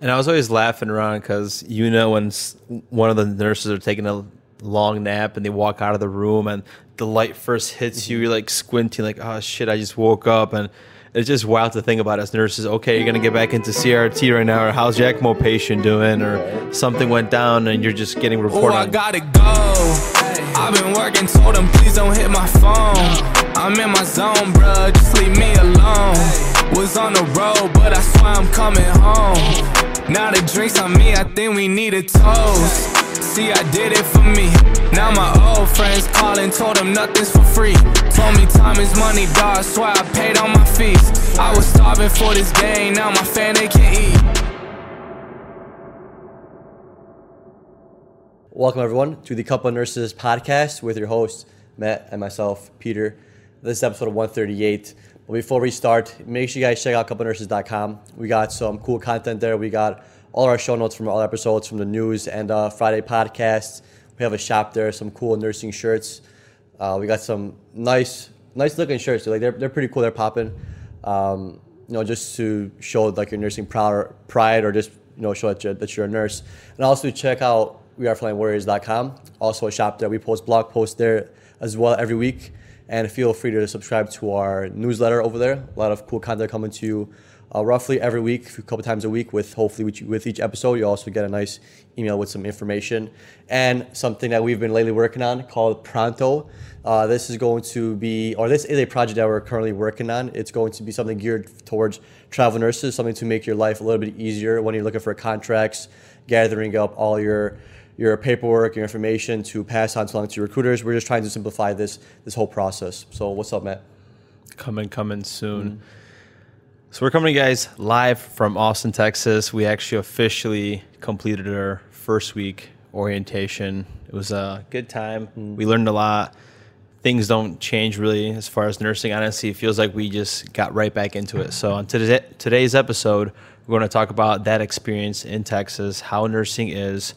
And I was always laughing around because you know when one of the nurses are taking a long nap and they walk out of the room and the light first hits you, mm-hmm. you're like squinting, like, oh shit, I just woke up. And it's just wild to think about as nurses. Okay, you're gonna get back into CRT right now, or how's your ECMO patient doing, or something went down and you're just getting reported. Oh, I gotta go. I've been working, told them please don't hit my phone. I'm in my zone, bruh, just leave me alone. Was on the road, but I swear I'm coming home. Now the drinks on me, I think we need a toast. See, I did it for me. Now my old friends calling, told them nothing's for free. Told me time is money, dog. Swear I paid all my fees. I was starving for this game, now my family can eat. Welcome, everyone, to the Couple Nurses podcast with your hosts, Matt and myself, Peter. This is episode 138. But before we start, make sure you guys check out couplenurses.com. We got some cool content there. We got all our show notes from all episodes from the news and uh, Friday podcasts. We have a shop there, some cool nursing shirts. Uh, we got some nice, nice looking shirts. Like they're, they're pretty cool. They're popping. Um, you know, just to show like your nursing pride, or just you know show that you're, that you're a nurse. And also check out weareflyingwarriors.com. Also a shop there. We post blog posts there as well every week. And feel free to subscribe to our newsletter over there. A lot of cool content coming to you uh, roughly every week, a couple times a week. With hopefully with, with each episode, you also get a nice email with some information and something that we've been lately working on called Pronto. Uh, this is going to be, or this is a project that we're currently working on. It's going to be something geared towards travel nurses, something to make your life a little bit easier when you're looking for contracts, gathering up all your your paperwork, your information to pass on along to recruiters. We're just trying to simplify this this whole process. So what's up, Matt? Coming, coming soon. Mm-hmm. So we're coming to you guys live from Austin, Texas. We actually officially completed our first week orientation. It was a good time. Mm. We learned a lot. Things don't change really as far as nursing. Honestly, it feels like we just got right back into it. So on today, today's episode, we're going to talk about that experience in Texas, how nursing is,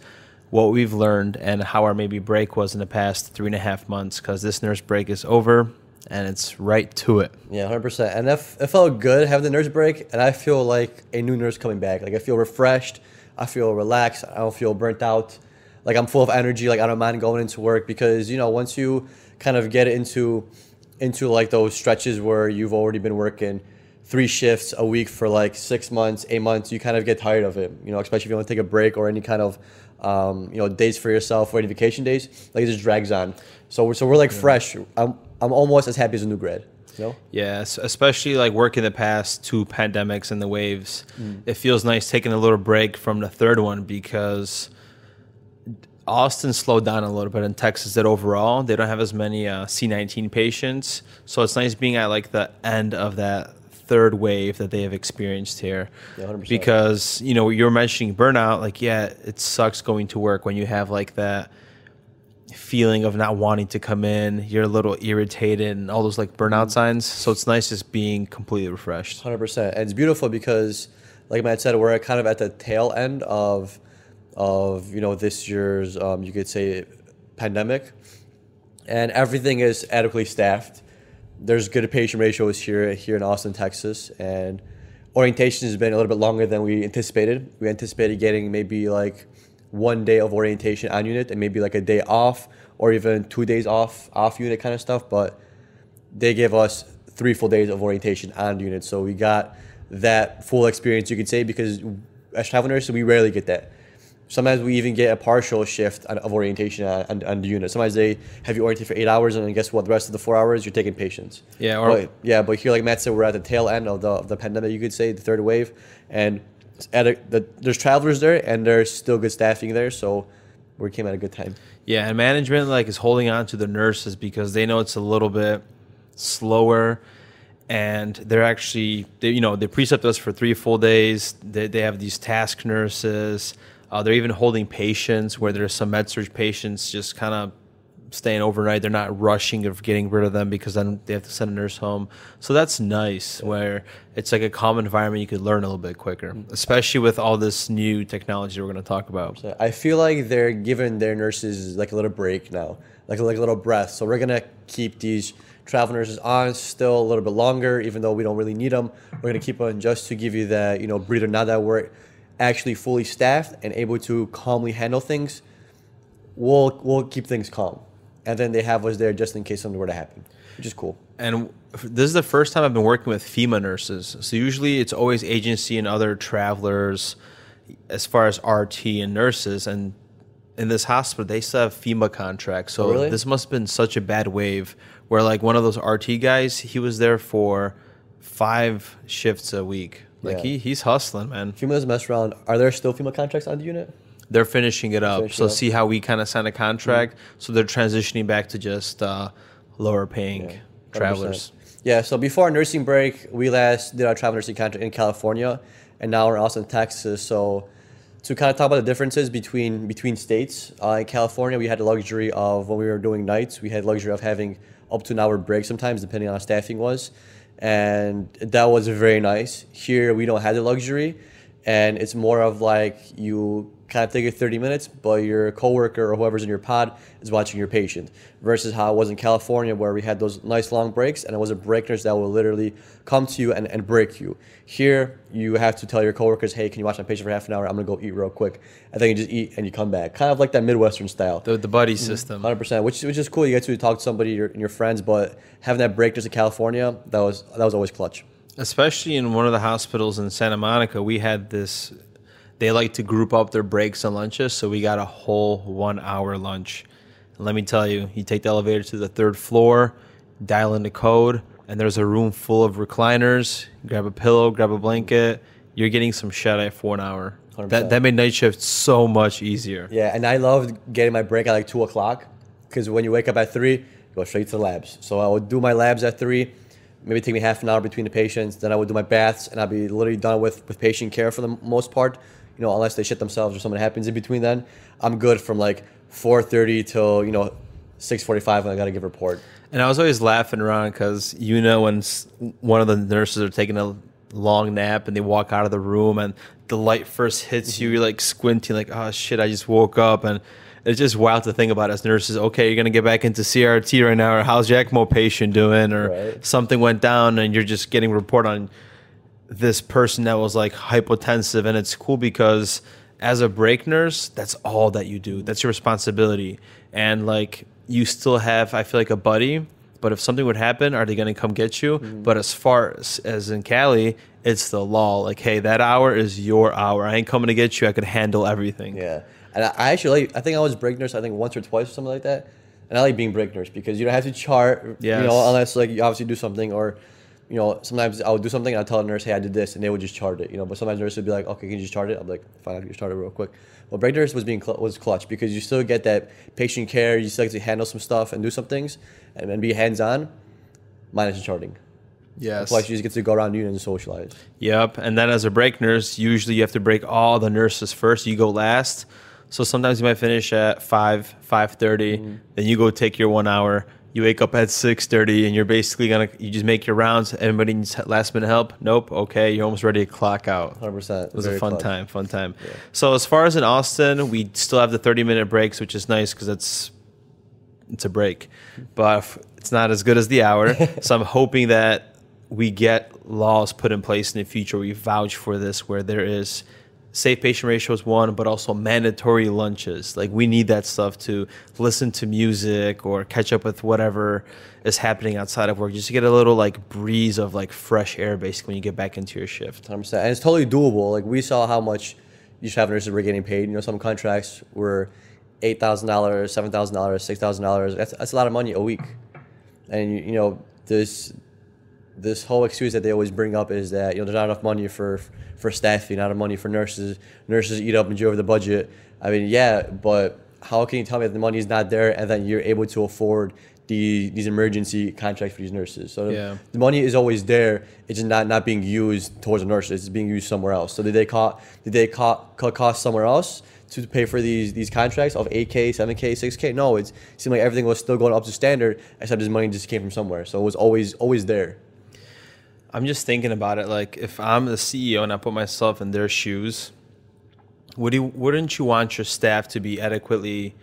what we've learned, and how our maybe break was in the past three and a half months. Because this nurse break is over and it's right to it. Yeah, hundred percent. And it, it felt good having the nurse break, and I feel like a new nurse coming back. Like I feel refreshed. I feel relaxed. I don't feel burnt out. Like I'm full of energy. Like I don't mind going into work because you know once you kind of get into into like those stretches where you've already been working three shifts a week for like six months, eight months, you kind of get tired of it. You know, especially if you want to take a break or any kind of um, you know days for yourself or any vacation days. Like it just drags on. So we're, so we're like yeah. fresh. I'm I'm almost as happy as a new grad. You know? Yes, especially like working the past two pandemics and the waves. Mm. It feels nice taking a little break from the third one because Austin slowed down a little bit and Texas did overall. They don't have as many uh, C19 patients. So it's nice being at like the end of that third wave that they have experienced here. Yeah, because, you know, you're mentioning burnout. Like, yeah, it sucks going to work when you have like that feeling of not wanting to come in. You're a little irritated and all those like burnout mm-hmm. signs. So it's nice just being completely refreshed. Hundred percent, and it's beautiful because, like Matt said, we're kind of at the tail end of, of you know this year's um, you could say, pandemic, and everything is adequately staffed. There's good patient ratios here here in Austin, Texas, and orientation has been a little bit longer than we anticipated. We anticipated getting maybe like one day of orientation on unit and maybe like a day off or even two days off off unit kind of stuff. But they gave us three full days of orientation on unit, so we got that full experience, you could say, because as travel nurses, we rarely get that. Sometimes we even get a partial shift of orientation and, on, the unit. Sometimes they have you oriented for eight hours, and then guess what? The rest of the four hours, you're taking patients. Yeah, or but, yeah, but here, like Matt said, we're at the tail end of the, of the pandemic, you could say, the third wave, and at a, the, there's travelers there and there's still good staffing there, so we came at a good time. Yeah, and management like is holding on to the nurses because they know it's a little bit slower, and they're actually they, you know they precept us for three full days. They they have these task nurses. Uh, they're even holding patients where there's some med surg patients just kind of staying overnight. They're not rushing of getting rid of them because then they have to send a nurse home. So that's nice where it's like a calm environment you could learn a little bit quicker, especially with all this new technology we're going to talk about. So I feel like they're giving their nurses like a little break now, like, like a little breath. So we're going to keep these travel nurses on still a little bit longer, even though we don't really need them. We're going to keep them just to give you that, you know, breather now that we're actually fully staffed and able to calmly handle things, we'll we'll keep things calm. And then they have us there just in case something were to happen, which is cool. And this is the first time I've been working with FEMA nurses. So usually it's always agency and other travelers as far as RT and nurses. And in this hospital, they still have FEMA contracts. So Oh, really? this must have been such a bad wave where, like, one of those RT guys, he was there for five shifts a week. Like, Yeah. he, he's hustling, man. FEMA doesn't mess around. Are there still FEMA contracts on the unit? They're finishing it up. Finishing so up. see how we kind of sign a contract. So they're transitioning back to just uh, lower paying Yeah, travelers. Yeah, so before our nursing break, we last did our travel nursing contract in California, and now we're also in Austin, Texas. So to kind of talk about the differences between between states, uh, in California, we had the luxury of when we were doing nights, we had luxury of having up to an hour break sometimes, depending on how staffing was, and that was very nice. Here, we don't have the luxury, and it's more of like you kind of take your 30 minutes, but your coworker or whoever's in your pod is watching your patient. Versus how it was in California, where we had those nice long breaks, and it was a break nurse that will literally come to you and, and break you. Here, you have to tell your coworkers, "Hey, can you watch my patient for half an hour? I'm gonna go eat real quick," and then you just eat and you come back, kind of like that Midwestern style. The, the buddy mm-hmm. system. Hundred percent, which which is cool. You get to talk to somebody your, and your friends, but having that break nurse in California, that was that was always clutch. especially in one of the hospitals in Santa Monica, we had this. They like to group up their breaks and lunches, so we got a whole one hour lunch. And let me tell you, you take the elevator to the third floor, dial in the code, and there's a room full of recliners. Grab a pillow, grab a blanket. You're getting some shut eye for an hour. 100%. That that made night shift so much easier. Yeah, and I loved getting my break at like two o'clock because when you wake up at three, you go straight to the labs. So I would do my labs at three, maybe take me half an hour between the patients. Then I would do my baths, and I'd be literally done with with patient care for the most part. You know, unless they shit themselves or something happens in between. Then I'm good from like four thirty till you know six forty five when I got to give report. And I was always laughing around because you know when one of the nurses are taking a long nap and they walk out of the room and the light first hits you, mm-hmm. you're like squinting, like oh shit, I just woke up, and it's just wild to think about as nurses. Okay, you're gonna get back into CRT right now, or how's your ECMO patient doing, or Right. something went down, and you're just getting report on this person that was like hypotensive and it's cool because as a break nurse that's all that you do that's your responsibility and like you still have i feel like a buddy but if something would happen are they going to come get you mm. but as far as, as in cali it's the law like hey that hour is your hour i ain't coming to get you i could handle everything Yeah, and I actually like. I think I was break nurse. I think once or twice or something like that. And I like being break nurse because you don't have to chart. You know, unless like you obviously do something or, you know, sometimes I would do something and I'd tell a nurse, hey, I did this, and they would just chart it. You know, but sometimes nurses would be like, okay, can you just chart it? I'm like, fine, I'll just chart it real quick. Well, break nurse was being cl- was clutch because you still get that patient care. You still get to handle some stuff and do some things, and, and be hands on. Minus the charting. yes Plus, you just get to go around unit and socialize. Yep. And then as a break nurse, usually you have to break all the nurses first. You go last. So sometimes you might finish at five, five Mm-hmm. Then you go take your one hour. You wake up at six thirty, and you're basically gonna you just make your rounds. Anybody needs last minute help? Nope. Okay, you're almost ready to clock out. Hundred percent. It was a fun time, fun time. So as far as in Austin, we still have the 30 minute breaks, which is nice because it's it's a break, but it's not as good as the hour. so I'm hoping that we get laws put in place in the future. We vouch for this, where there is safe patient ratio is one, but also mandatory lunches. Like we need that stuff to listen to music or catch up with whatever is happening outside of work, just to get a little like breeze of like fresh air, basically when you get back into your shift. Hundred percent, and it's totally doable. Like we saw how much these travel nurses were getting paid. You know, some contracts were eight thousand dollars, seven thousand dollars, six thousand dollars. That's that's a lot of money a week. And you, you know this this whole excuse that they always bring up is that you know there's not enough money for for staffing, not enough money for nurses. Nurses eat up majority of the budget. I mean, yeah, but how can you tell me that the money is not there and then you're able to afford the, these emergency contracts for these nurses? So the- Yeah. the money is always there. It's just not, not being used towards the nurses. It's being used somewhere else. So did they cut did they cut, cut costs somewhere else to pay for these these contracts of eight k, seven k, six k? No, it seemed like everything was still going up to standard, except this money just came from somewhere. So it was always always there. I'm just thinking about it. Like, if I'm the CEO and I put myself in their shoes, would you, wouldn't you want your staff to be adequately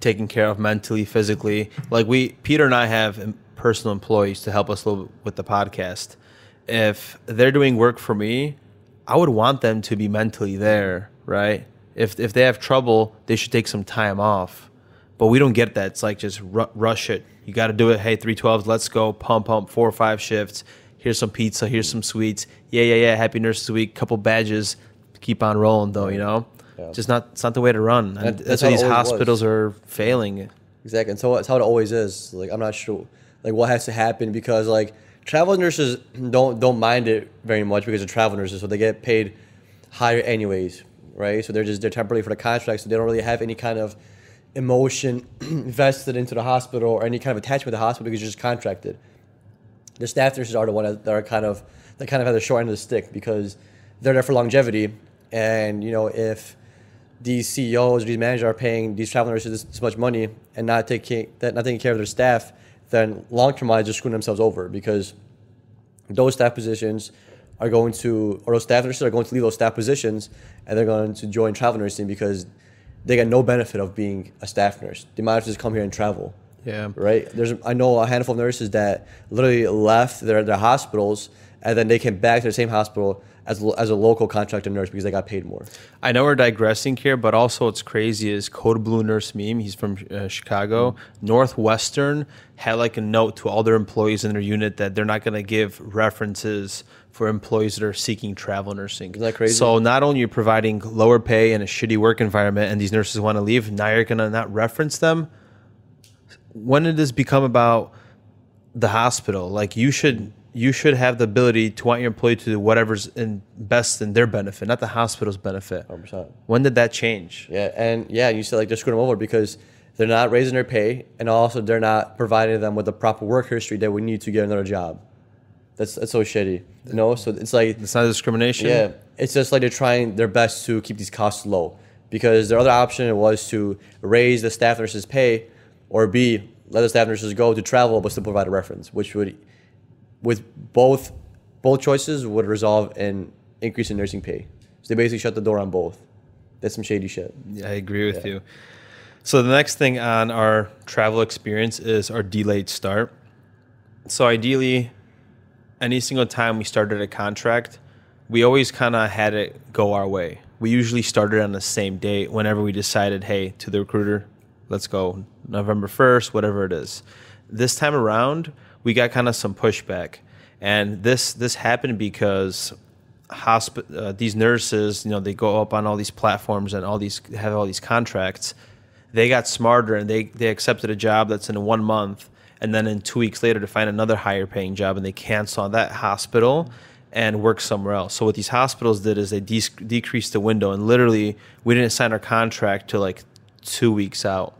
taken care of mentally, physically? Like we, Peter and I have personal employees to help us a little with the podcast. If they're doing work for me, I would want them to be mentally there, right? If if they have trouble, they should take some time off. But we don't get that. It's like just ru- rush it. You got to do it. Hey, three twelves. Let's go. Pump, pump. Four or five shifts. Here's some pizza. Here's some sweets. Yeah, yeah, yeah. Happy Nurses Week. Couple badges. Keep on rolling though. You know, Yeah. just not. It's not the way to run. That- that's, that's why these always was. hospitals are failing. Exactly, and so that's how it always is. Like I'm not sure, like what has to happen because like travel nurses don't don't mind it very much because they're travel nurses, so they get paid higher anyways, right? So they're just they're temporarily for the contract, so they don't really have any kind of emotion vested into the hospital or any kind of attachment to the hospital because you're just contracted. The staff nurses are the one that are kind of that kind of have the short end of the stick because they're there for longevity, and you know if these CEOs or these managers are paying these travel nurses this, this much money and not taking that not taking care of their staff, then long term wise, they're screwing themselves over because those staff positions are going to or those staff nurses are going to leave those staff positions and they're going to join travel nursing because they get no benefit of being a staff nurse. They might as well just come here and travel. Yeah. Right. There's I know a handful of nurses that literally left their their hospitals and then they came back to the same hospital as as a local contracted nurse because they got paid more. I know we're digressing here, but also what's crazy is Code Blue Nurse Meme. He's from uh, Chicago. Northwestern had like a note to all their employees in their unit that they're not going to give references for employees that are seeking travel nursing. Isn't that crazy? So not only you're providing lower pay and a shitty work environment, and these nurses want to leave, now you're going to not reference them. When did this become about the hospital? Like you should you should have the ability to want your employee to do whatever's in best in their benefit, not the hospital's benefit. 100%. When did that change? Yeah, and yeah, you said like they're screwing them over because they're not raising their pay, and also they're not providing them with the proper work history that we need to get another job. That's that's so shitty, you know. So it's like It's not discrimination. yeah, it's just like they're trying their best to keep these costs low because their other option was to raise the staff nurses' pay, or B let the staff nurses go to travel but still provide a reference, which would, with both both choices would resolve in increase in nursing pay. So they basically shut the door on both. That's some shady shit. Yeah, I agree with Yeah. you. So the next thing on our travel experience is our delayed start. So ideally, any single time we started a contract, we always kind of had it go our way. We usually started on the same date whenever we decided, hey, to the recruiter, let's go November 1st, whatever it is. This time around, we got kind of some pushback. And this this happened because hospi- uh, these nurses, you know, they go up on all these platforms and all these have all these contracts. They got smarter and they they accepted a job that's in one month, and then in two weeks later to find another higher paying job, and they cancel that hospital and work somewhere else. So what these hospitals did is they de- decreased the window, and literally we didn't sign our contract to like two weeks out.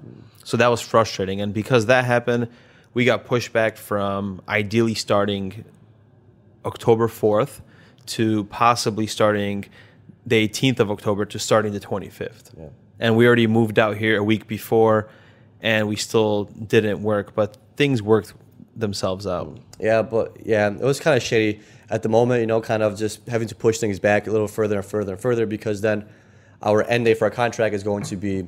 So that was frustrating, and because that happened, we got pushback from ideally starting October 4th to possibly starting the 18th of October to starting the 25th. Yeah. And we already moved out here a week before and we still didn't work, but things worked themselves out. Yeah, but yeah, it was kind of shitty at the moment, you know, kind of just having to push things back a little further and further and further because then our end date for our contract is going to be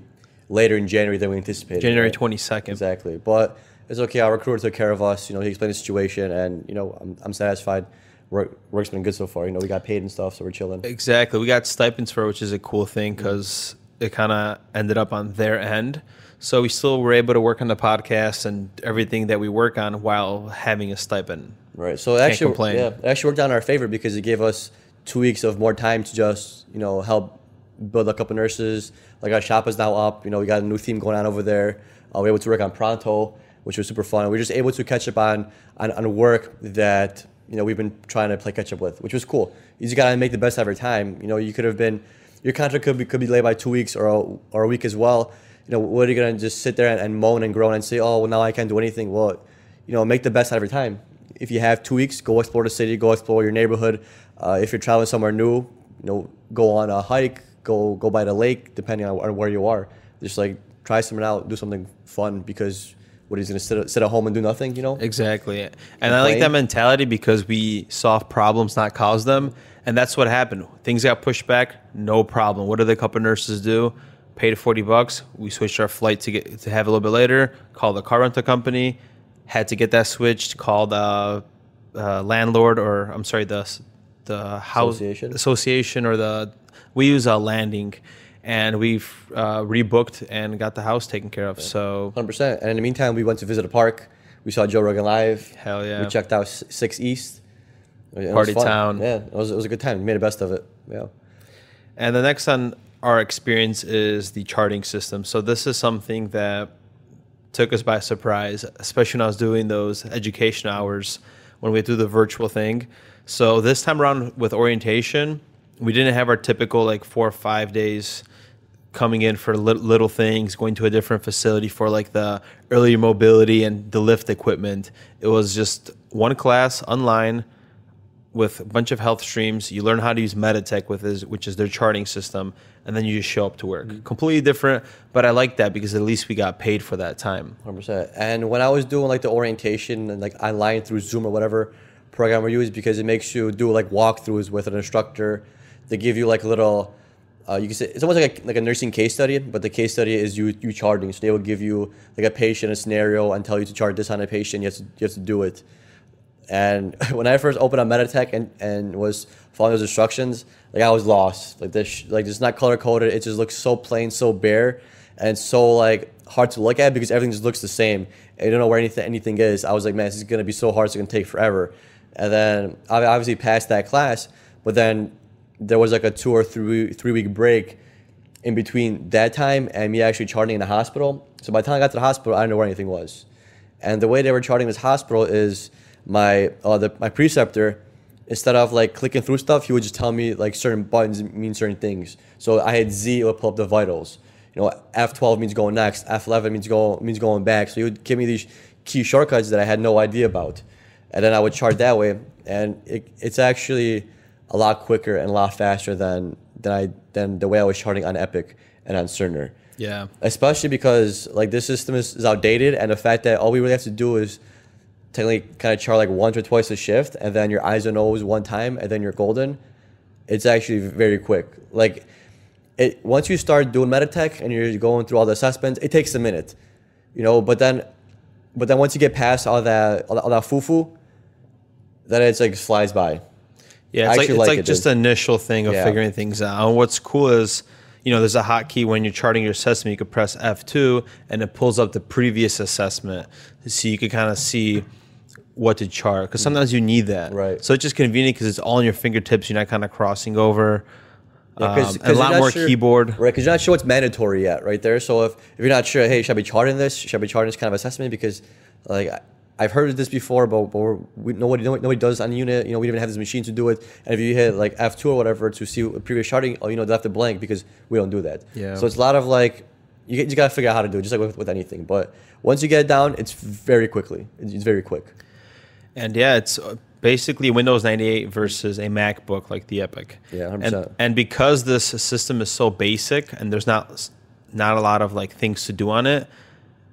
later in January than we anticipated. January right? 22nd. Exactly. But it's okay. Our recruiter took care of us. You know, he explained the situation, and you know, I'm, I'm satisfied. Work, work's been good so far. You know, we got paid and stuff, so we're chilling. Exactly. We got stipends for it, which is a cool thing because it kind of ended up on their end. So we still were able to work on the podcast and everything that we work on while having a stipend. Right. So it actually, complain. yeah, it actually worked out in our favor because it gave us two weeks of more time to just, you know, help build a couple nurses. Like our shop is now up. You know, we got a new theme going on over there. Uh, we were able to work on Pronto, which was super fun. We were just able to catch up on, on on work that you know we've been trying to play catch up with, which was cool. You just gotta make the best out of your time. You know, you could have been your contract could be could be delayed by two weeks or a, or a week as well. You know, what are you gonna just sit there and, and moan and groan and say, oh, well, now I can't do anything? Well, you know, make the best out of your time. If you have two weeks, go explore the city, go explore your neighborhood. Uh, if you're traveling somewhere new, you know, go on a hike, go go by the lake, depending on, where you are. Just like try something out, do something fun because what he's gonna sit sit at home and do nothing, you know? Exactly. And I like that mentality because we solve problems, not cause them. And that's what happened. Things got pushed back, no problem. What did the couple nurses do? Paid 40 bucks. We switched our flight to get to have a little bit later, called the car rental company, had to get that switched, called uh, uh, landlord or I'm sorry, the the house Association? association or the we use a landing, and we've uh, rebooked and got the house taken care of. So 100%. And in the meantime, we went to visit a park. We saw Joe Rogan live. Hell yeah. We checked out Sixth Street. It Party town. Yeah, it was, it was a good time. We made the best of it. Yeah. And the next on our experience is the charting system. So this is something that took us by surprise, especially when I was doing those education hours when we do the virtual thing. So this time around with orientation, we didn't have our typical like four or five days coming in for little, little things, going to a different facility for like the early mobility and the lift equipment. It was just one class online with a bunch of health streams. You learn how to use Meditech with is which is their charting system, and then you just show up to work. Mm-hmm. Completely different, but I like that because at least we got paid for that time. Hundred percent. And when I was doing like the orientation and like online through Zoom or whatever program we use, because it makes you do like walkthroughs with an instructor. They give you like a little, uh, you can say it's almost like a, like a nursing case study, but the case study is you you charting. So they will give you like a patient, a scenario, and tell you to chart this on a patient. You have to you have to do it. And when I first opened up Meditech and, and was following those instructions, like I was lost. Like this, like it's not color coded. It just looks so plain, so bare, and so like hard to look at because everything just looks the same. You don't know where anything anything is. I was like, man, this is gonna be so hard. It's gonna take forever. And then I obviously passed that class, but then there was like a two or three three week break in between that time and me actually charting in the hospital. So by the time I got to the hospital, I didn't know where anything was. And the way they were charting this hospital is my uh, the, my preceptor, instead of like clicking through stuff, he would just tell me like certain buttons mean certain things. So I had Z, it would pull up the vitals. You know, F12 means going next. F11 means go means going back. So he would give me these key shortcuts that I had no idea about, and then I would chart that way. And it, it's actually a lot quicker and a lot faster than than I than the way I was charting on Epic and on Cerner Yeah. especially because like this system is, is outdated and the fact that all we really have to do is technically kind of chart like once or twice a shift and then your eyes and nose one time and then you're golden it's actually very quick like it once you start doing meditech and you're going through all the assessments it takes a minute you know but then but then once you get past all that all that, all that foo-foo then it's like flies by Yeah, I it's like it's like like it, just the initial thing of Yeah. figuring things out. And what's cool is, you know, there's a hotkey when you're charting your assessment. You could press F2 and it pulls up the previous assessment, so you could kind of see what to chart. Because sometimes you need that. Right. So it's just convenient because it's all on your fingertips. You're not kind of crossing over. Yeah, Um, 'cause- and 'cause a lot more sure- keyboard. Right, because you're not sure what's mandatory yet, right there. So if, if you're not sure, hey, should I be charting this? Should I be charting this kind of assessment? Because like I've heard of this before, but, but we're, we, nobody nobody nobody does on the unit. You know, we don't even have this machine to do it. And if you hit like F2 or whatever to see what previous charting, oh, you know, they left it blank because we don't do that. Yeah. So it's a lot of like you, get, you got to figure out how to do it, just like with, with anything. But once you get it down, it's very quickly. It's, it's very quick. And yeah, it's uh, basically Windows 98 versus a MacBook like the Epic. Yeah, and 100%. And, and because this system is so basic and there's not not a lot of like things to do on it,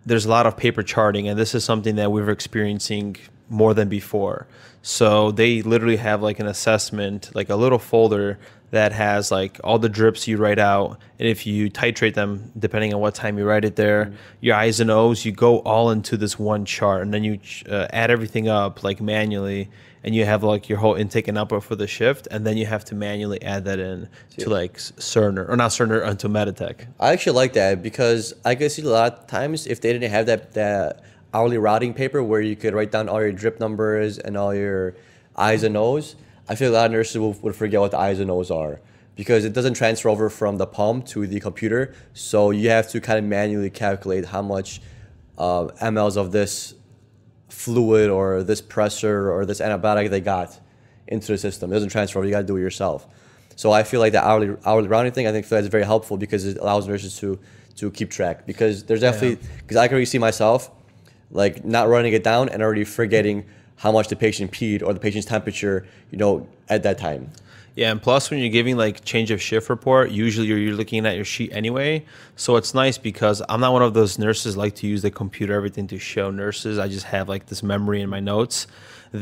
there's a lot of paper charting, and this is something that we were experiencing more than before. So they literally have like an assessment, like a little folder that has like all the drips you write out, and if you titrate them depending on what time you write it there, your I's and O's, you go all into this one chart, and then you uh, add everything up like manually, and you have like your whole intake and output for the shift, and then you have to manually add that in to like Cerner or not Cerner onto Meditech. I actually like that because I could see a lot of times if they didn't have that that hourly routing paper where you could write down all your drip numbers and all your I's and O's, I feel a lot of nurses will, would forget what the I's and O's are because it doesn't transfer over from the pump to the computer. So you have to kind of manually calculate how much uh, mLs of this fluid or this pressure or this antibiotic they got into the system. It doesn't transfer. You got to do it yourself. So I feel like the hourly hourly rounding thing, I think that's very helpful because it allows nurses to to keep track. Because there's definitely because I can already see myself like not running it down and already forgetting how much the patient peed or the patient's temperature, you know, at that time. Yeah, and plus when you're giving like change of shift report, usually you're, you're looking at your sheet anyway. So it's nice because I'm not one of those nurses like to use the computer everything to show nurses. I just have like this memory in my notes.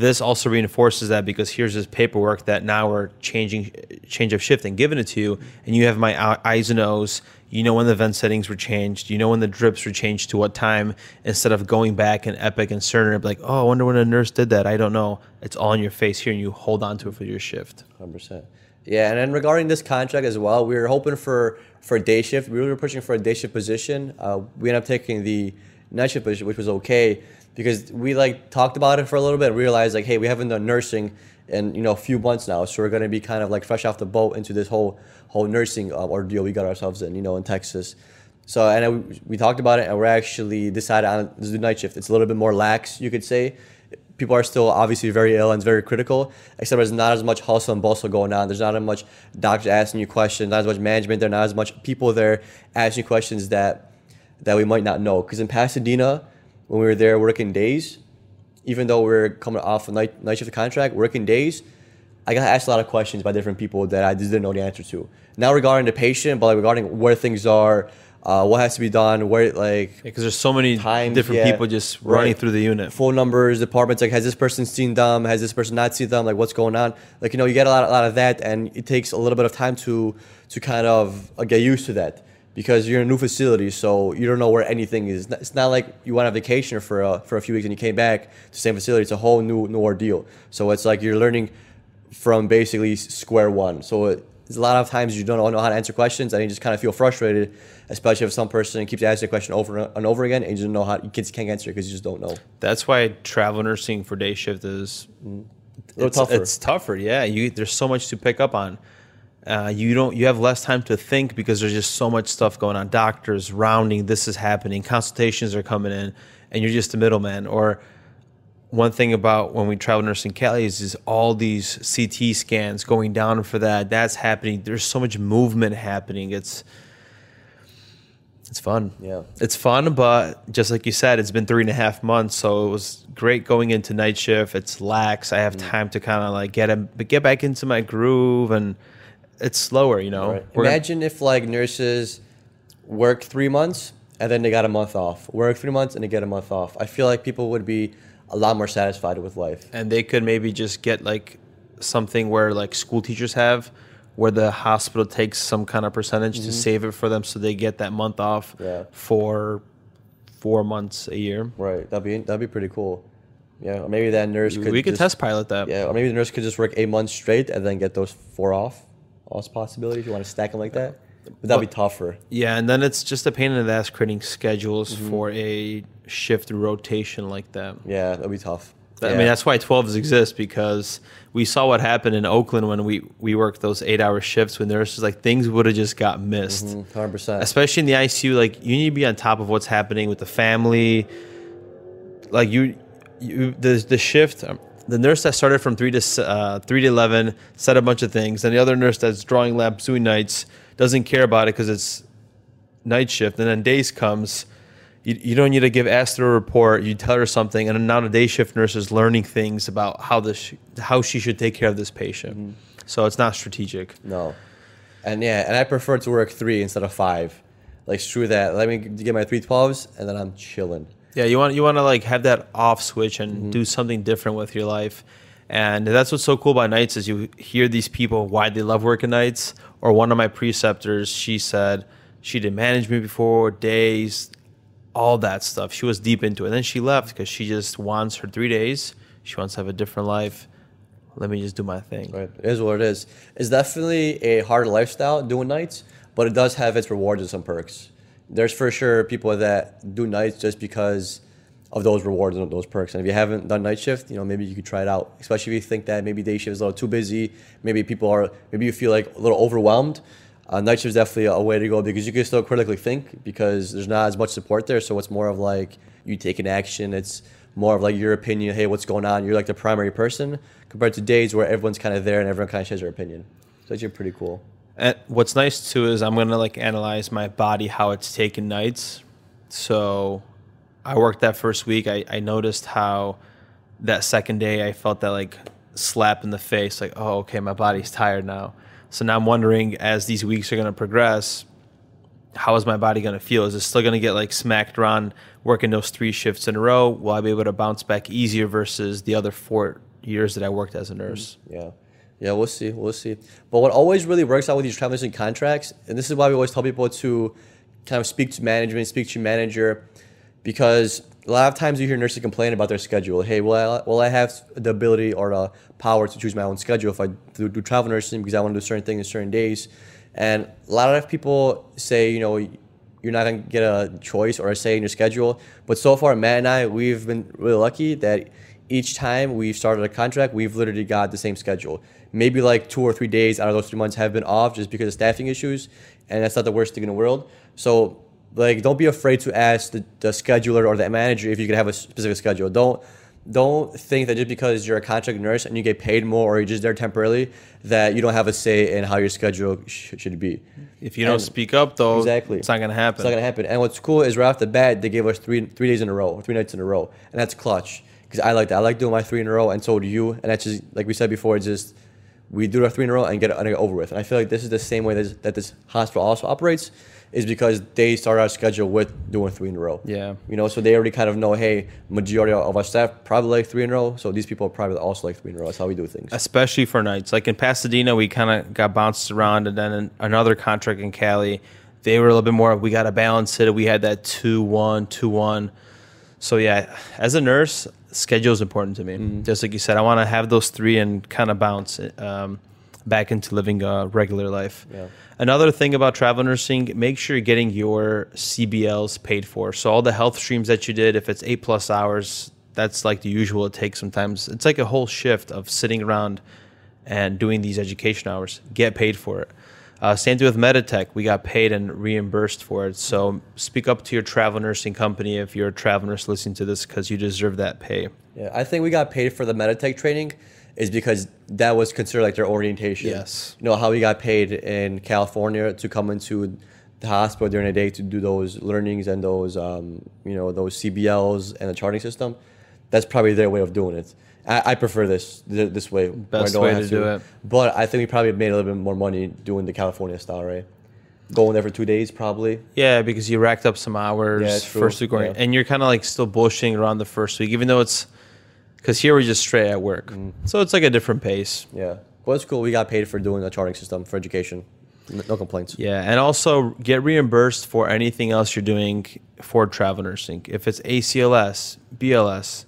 This also reinforces that because here's this paperwork that now we're changing change of shift and giving it to you, and you have my eyes and O's. You know when the vent settings were changed. You know when the drips were changed to what time. Instead of going back in Epic and Cerner, like, oh, I wonder when a nurse did that. I don't know. It's all in your face here, and you hold on to it for your shift. Hundred percent. Yeah, and then regarding this contract as well, we were hoping for for a day shift. We were pushing for a day shift position. Uh, we ended up taking the night shift position, which was okay because we like talked about it for a little bit. Realized like, hey, we haven't done nursing in you know a few months now, so we're gonna be kind of like fresh off the boat into this whole whole nursing uh, ordeal we got ourselves in, you know, in Texas. So and then we, talked about it, and we're actually decided on this the night shift. It's a little bit more lax, you could say. People are still obviously very ill and very critical, except there's not as much hustle and bustle going on. There's not as much doctors asking you questions, not as much management there, not as much people there asking you questions that that we might not know. Because in Pasadena, when we were there working days, even though we are coming off a night, night shift contract, working days, I got asked a lot of questions by different people that I just didn't know the answer to. Now regarding the patient, but like regarding where things are, uh, what has to be done, where like Because there's so many Times, different yeah. people just running Right. through the unit. phone numbers, departments, like has this person seen them, has this person not seen them, like what's going on, like you know you get a lot, a lot of that, and it takes a little bit of time to to kind of uh, get used to that because you're in a new facility, so you don't know where anything is. It's not like you went on vacation for a, for a few weeks and you came back to the same facility. It's a whole new new ordeal. So it's like you're learning from basically square one. So it, a lot of times you don't know how to answer questions and you just kind of feel frustrated, especially if some person keeps asking a question over and over again and you just don't know how you kids can't answer it because you just don't know. That's why travel nursing for day shift is mm. little it's, tougher. It's tougher, yeah. You there's so much to pick up on. Uh, you don't you have less time to think because there's just so much stuff going on. Doctors rounding, this is happening. Consultations are coming in, and you're just a middleman. Or one thing about when we travel nursing Cali is, is all these CT scans going down for that. That's happening. There's so much movement happening. It's it's fun. Yeah. It's fun, but just like you said, it's been three and a half months, so it was great going into night shift. It's lax. I have time to kind of like get a, get back into my groove, and it's slower. You know, Right. Imagine if like nurses work three months and then they got a month off. Work three months and they get a month off. I feel like people would be a lot more satisfied with life. and they could maybe just get like something where like school teachers have, where the hospital takes some kind of percentage to save it for them, so they get that month off Mm-hmm. Yeah. for four months a year. Right. That'd be that'd be pretty cool. Yeah. Or maybe that nurse could we could just- test pilot that. Yeah. Or maybe the nurse could just work eight months straight and then get those four off. Also possibilities? if you want to stack them like that. But that'd be tougher. Yeah, and then it's just a pain in the ass creating schedules Mm-hmm. for a shift rotation like that. Yeah, that'd be tough. I Yeah. mean, that's why 12s exist because we saw what happened in Oakland when we, we worked those eight hour shifts when nurses like things would have just got missed. hundred percent. Especially in the ICU, like you need to be on top of what's happening with the family. Like you, you the the shift, um, the nurse that started from three to uh, three to eleven said a bunch of things, and the other nurse that's drawing labs doing nights doesn't care about it because it's night shift, and then days comes. You, you don't need to give Esther a report. You tell her something, and now the day shift nurse is learning things about how this how she should take care of this patient. So it's not strategic. No. And yeah, and I prefer to work three instead of five. Like screw that. Let me get my three twelves and then I'm chilling. Yeah, you want you want to like have that off switch and mm-hmm. do something different with your life. And that's what's so cool about nights is you hear these people why they love working nights. Or one of my preceptors, she said she did management before, days, all that stuff. She was deep into it. And then she left because she just wants her three days. She wants to have a different life. Let me just do my thing. Right. It is what it is. It's definitely a hard lifestyle doing nights, but it does have its rewards and some perks. There's for sure people that do nights just because of those rewards and those perks. And if you haven't done night shift, you know, maybe you could try it out. Especially if you think that maybe day shift is a little too busy. Maybe people are, maybe you feel like a little overwhelmed. Uh, night shift is definitely a way to go because you can still critically think because there's not as much support there. So it's more of like you taking action. It's more of like your opinion. Hey, what's going on? You're like the primary person compared to days where everyone's kind of there and everyone kind of shares their opinion. So it's actually pretty cool. And what's nice too is I'm gonna like analyze my body how it's taken nights. So I worked that first week. I, I noticed how that second day I felt that like slap in the face, like, oh, okay, my body's tired now. So now I'm wondering as these weeks are gonna progress, how is my body gonna feel? Is it still gonna get like smacked around working those three shifts in a row? Will I be able to bounce back easier versus the other four years that I worked as a nurse? Mm-hmm. Yeah. Yeah, we'll see. We'll see. But what always really works out with these nursing contracts, and this is why we always tell people to kind of speak to management, speak to manager, because a lot of times you hear nurses complain about their schedule. Hey, will I, will I have the ability or the power to choose my own schedule if I do, do travel nursing because I want to do certain things in certain days? And a lot of people say, you know, you're not going to get a choice or a say in your schedule. But so far, Matt and I, we've been really lucky that each time we've started a contract, we've literally got the same schedule. Maybe like two or three days out of those three months have been off just because of staffing issues, and that's not the worst thing in the world. So, like, don't be afraid to ask the, the scheduler or the manager if you can have a specific schedule. Don't don't think that just because you're a contract nurse and you get paid more or you're just there temporarily that you don't have a say in how your schedule sh- should be. If you don't speak up, though, Exactly. it's not going to happen. It's not gonna happen. And what's cool is right off the bat they gave us three three days in a row, three nights in a row, and that's clutch because I like that. I like doing my three in a row, and so do you. And that's just like we said before. It's just we do our three in a row and get it, and get over with. And I feel like this is the same way that this, that this hospital also operates, is because they start our schedule with doing three in a row. Yeah. You know, so they already kind of know, hey, majority of our staff probably like three in a row, so these people probably also like three in a row. That's how we do things. especially for nights. Like in Pasadena, we kind of got bounced around, and then in another contract in Cali, they were a little bit more. We got to balance it. We had that two one two one. So yeah, as a nurse, schedule is important to me. Mm-hmm. Just like you said, I want to have those three and kind of bounce um, back into living a regular life. Yeah. Another thing about travel nursing, make sure you're getting your CBLs paid for. So all the health streams that you did, if it's eight plus hours, that's like the usual it takes sometimes. It's like a whole shift of sitting around and doing these education hours. Get paid for it. Uh, same thing with Meditech. We got paid and reimbursed for it. So speak up to your travel nursing company if you're a travel nurse listening to this because you deserve that pay. Yeah, I think we got paid for the Meditech training is because that was considered like their orientation. Yes. You know how we got paid in California to come into the hospital during the day to do those learnings and those um, you know those CBLs and the charting system. That's probably their way of doing it. I, I prefer this th- this way. Best way have to do it. But I think we probably made a little bit more money doing the California style, right? Going there for two days, probably. Yeah, because you racked up some hours Yeah, first week, going, Yeah. and you're kind of like still bullshitting around the first week, even though it's because here we're just straight at work, Mm. so it's like a different pace. Yeah. Well, it's cool. We got paid for doing the charting system for education. No complaints. Yeah, and also get reimbursed for anything else you're doing for travel nursing. If it's ACLS, BLS,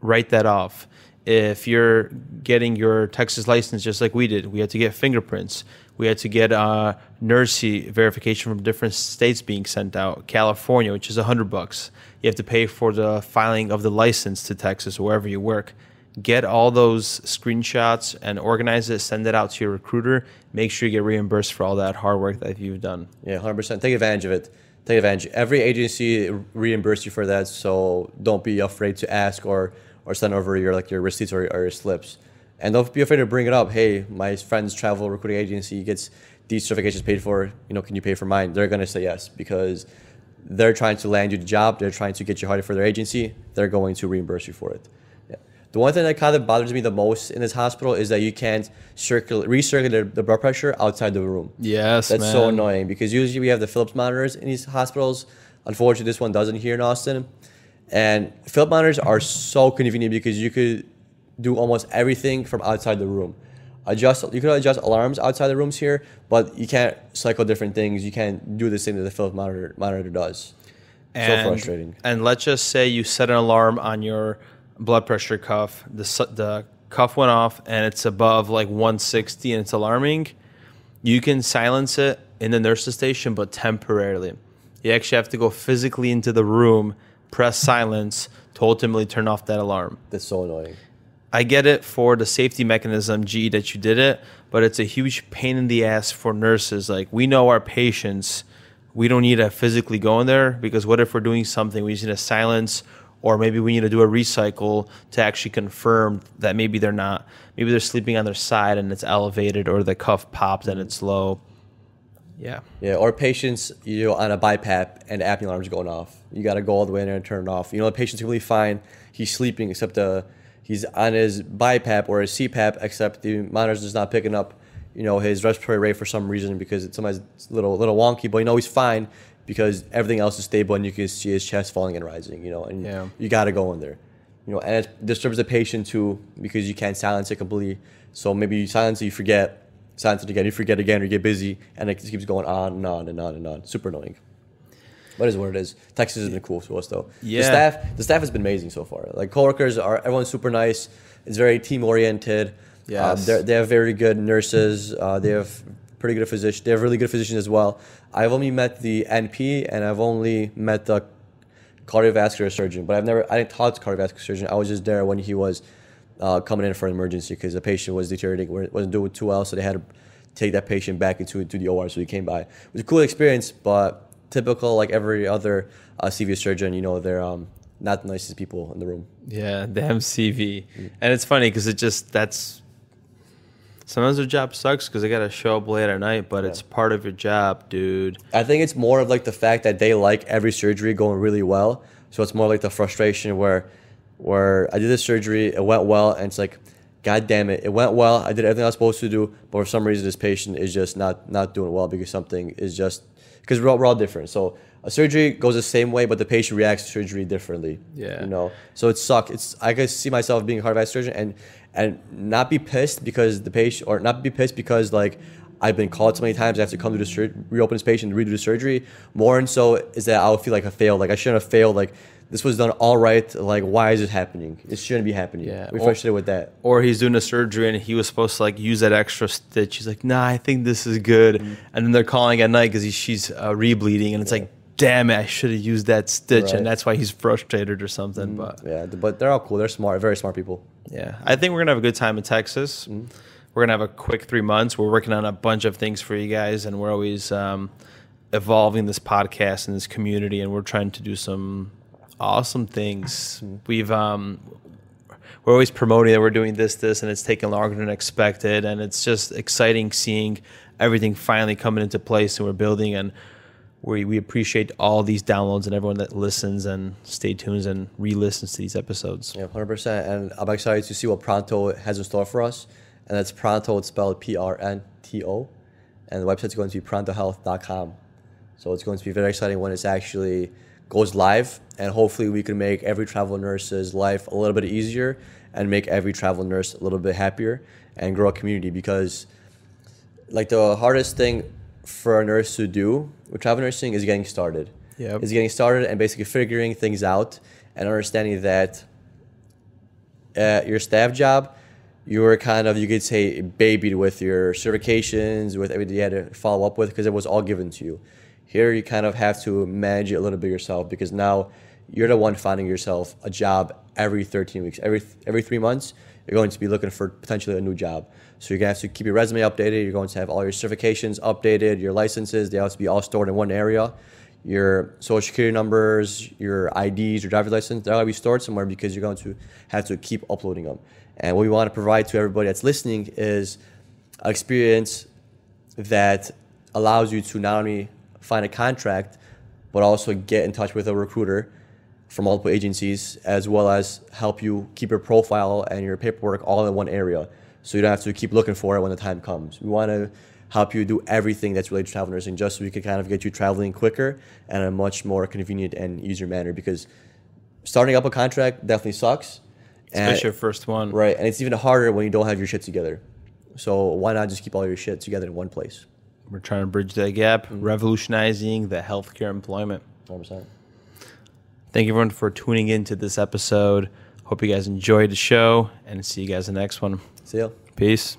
write that off. If you're getting your Texas license just like we did, we had to get fingerprints. We had to get uh, Nursys verification from different states being sent out. California, which is a hundred bucks. You have to pay for the filing of the license to Texas, wherever you work. Get all those screenshots and organize it. Send it out to your recruiter. Make sure you get reimbursed for all that hard work that you've done. Yeah, hundred percent. Take advantage of it. Take advantage. Every agency reimburse you for that, so don't be afraid to ask or or send over your like your receipts or, or your slips. And don't be afraid to bring it up. Hey, my friend's travel recruiting agency gets these certifications paid for. You know, can you pay for mine? They're gonna say yes because they're trying to land you the job. They're trying to get you hired for their agency. They're going to reimburse you for it. Yeah. The one thing that kind of bothers me the most in this hospital is that you can't circulate recirculate the blood pressure outside the room. Yes, That's so annoying because usually we have the Philips monitors in these hospitals. Unfortunately, this one doesn't here in Austin. And Philips monitors are so convenient because you could do almost everything from outside the room. Adjust you can adjust alarms outside the rooms here, but you can't cycle different things. You can't do the same that the Philips monitor monitor does. And, so frustrating. And let's just say you set an alarm on your blood pressure cuff. The the cuff went off and it's above like 160 and it's alarming. You can silence it in the nurse's station, but temporarily. You actually have to go physically into the room, press silence to ultimately turn off that alarm. That's so annoying. I get it for the safety mechanism, G, that you did it, but it's a huge pain in the ass for nurses. Like, we know our patients, we don't need to physically go in there because what if we're doing something? We just need to silence, or maybe we need to do a recycle to actually confirm that maybe they're not, maybe they're sleeping on their side and it's elevated, or the cuff popped and it's low. Yeah. Yeah, or patients, you know, on a BiPAP and the apnea alarm's going off. You got to go all the way in there and turn it off. You know, the patient's completely fine. He's sleeping, except uh, he's on his BiPAP or his CPAP, except the monitor's just not picking up, you know, his respiratory rate for some reason because it's sometimes it's a little, little wonky. But you know, he's fine because everything else is stable and you can see his chest falling and rising. You know, and Yeah. you got to go in there. you know, and it disturbs the patient too because you can't silence it completely. So maybe you silence it, you forget, silence it again, you forget again, or you get busy, and it just keeps going on and on and on and on. Super annoying. But it is what it is. Texas has been cool to us though. Yeah. The staff, the staff has been amazing so far. Like coworkers are everyone's super nice. It's very team oriented. Yes. Um, they have very good nurses. Uh, they have pretty good physicians. They have really good physicians as well. I've only met the NP and I've only met the cardiovascular surgeon, but I've never. I didn't talk to cardiovascular surgeon. I was just there when he was uh, coming in for an emergency because the patient was deteriorating, wasn't doing too well, so they had to take that patient back into to the OR. So he came by. It was a cool experience, but typical like every other uh, CV surgeon, you know, they're um, not the nicest people in the room. Yeah, the MCV, and it's funny because it just that's sometimes their job sucks because they got to show up late at night, but it's part of your job, dude. I think it's more of like the fact that they like every surgery going really well. So it's more like the frustration where where I did this surgery, it went well, and it's like, God damn it, it went well. I did everything I was supposed to do, but for some reason this patient is just not not doing well because something is just because we're all, we're all different. So a surgery goes the same way, but the patient reacts to surgery differently. Yeah. You know. So it sucks. It's I could see myself being a cardiovascular surgeon and and not be pissed because the patient or not be pissed because like I've been called so many times I have to come to the sur- reopen this patient, redo the surgery. More and so is that I would feel like I failed. Like I shouldn't have failed. Like this was done all right. Like why is it happening? It shouldn't be happening. Yeah, We frustrated with that. Or he's doing a surgery and he was supposed to like use that extra stitch. He's like, Nah, I think this is good. Mm-hmm. And then they're calling at night because she's uh, rebleeding, and it's like, Damn it, I should have used that stitch, Right. Mm-hmm. and that's why he's frustrated or something. But Yeah, but they're all cool. They're smart. Very smart people. Yeah, I think we're gonna have a good time in Texas. Mm-hmm. We're gonna have a quick three months. We're working on a bunch of things for you guys, and we're always um, evolving this podcast and this community, and we're trying to do some awesome things. We've um, we're always promoting that we're doing this, this, and it's taking longer than expected, and it's just exciting seeing everything finally coming into place, and we're building and. We, we appreciate all these downloads and everyone that listens and stay tuned and re-listens to these episodes. Yeah, hundred percent. And I'm excited to see what Pronto has in store for us. And that's Pronto. It's spelled P R N T O, and the website's going to be prontohealth.com. So it's going to be very exciting when it's actually goes live, and hopefully we can make every travel nurse's life a little bit easier, and make every travel nurse a little bit happier, and grow a community. Because like the hardest thing for a nurse to do with travel nursing is getting started. Yeah. Is getting started and basically figuring things out and understanding that uh, your staff job, you were kind of you could say babied with your certifications, with everything you had to follow up with because it was all given to you. Here you kind of have to manage it a little bit yourself because now you're the one finding yourself a job every 13 weeks, every every three months. You're going to be looking for potentially a new job. So you're gonna have to keep your resume updated. You're going to have all your certifications updated, your licenses. They have to be all stored in one area your social security numbers, your IDs, your driver's license, they're to be stored somewhere because you're going to have to keep uploading them. And what we want to provide to everybody that's listening is an experience that allows you to not only find a contract, but also get in touch with a recruiter from multiple agencies, as well as help you keep your profile and your paperwork all in one area. So you don't have to keep looking for it when the time comes. We want to help you do everything that's related to travel nursing just so we can kind of get you traveling quicker and in a much more convenient and easier manner because starting up a contract definitely sucks. And- Especially your first one. Right, and it's even harder when you don't have your shit together. So why not just keep all your shit together in one place? We're trying to bridge that gap, revolutionizing the healthcare employment. 100%. Thank you everyone for tuning in to this episode. Hope you guys enjoyed the show and see you guys in the next one. See ya. Peace.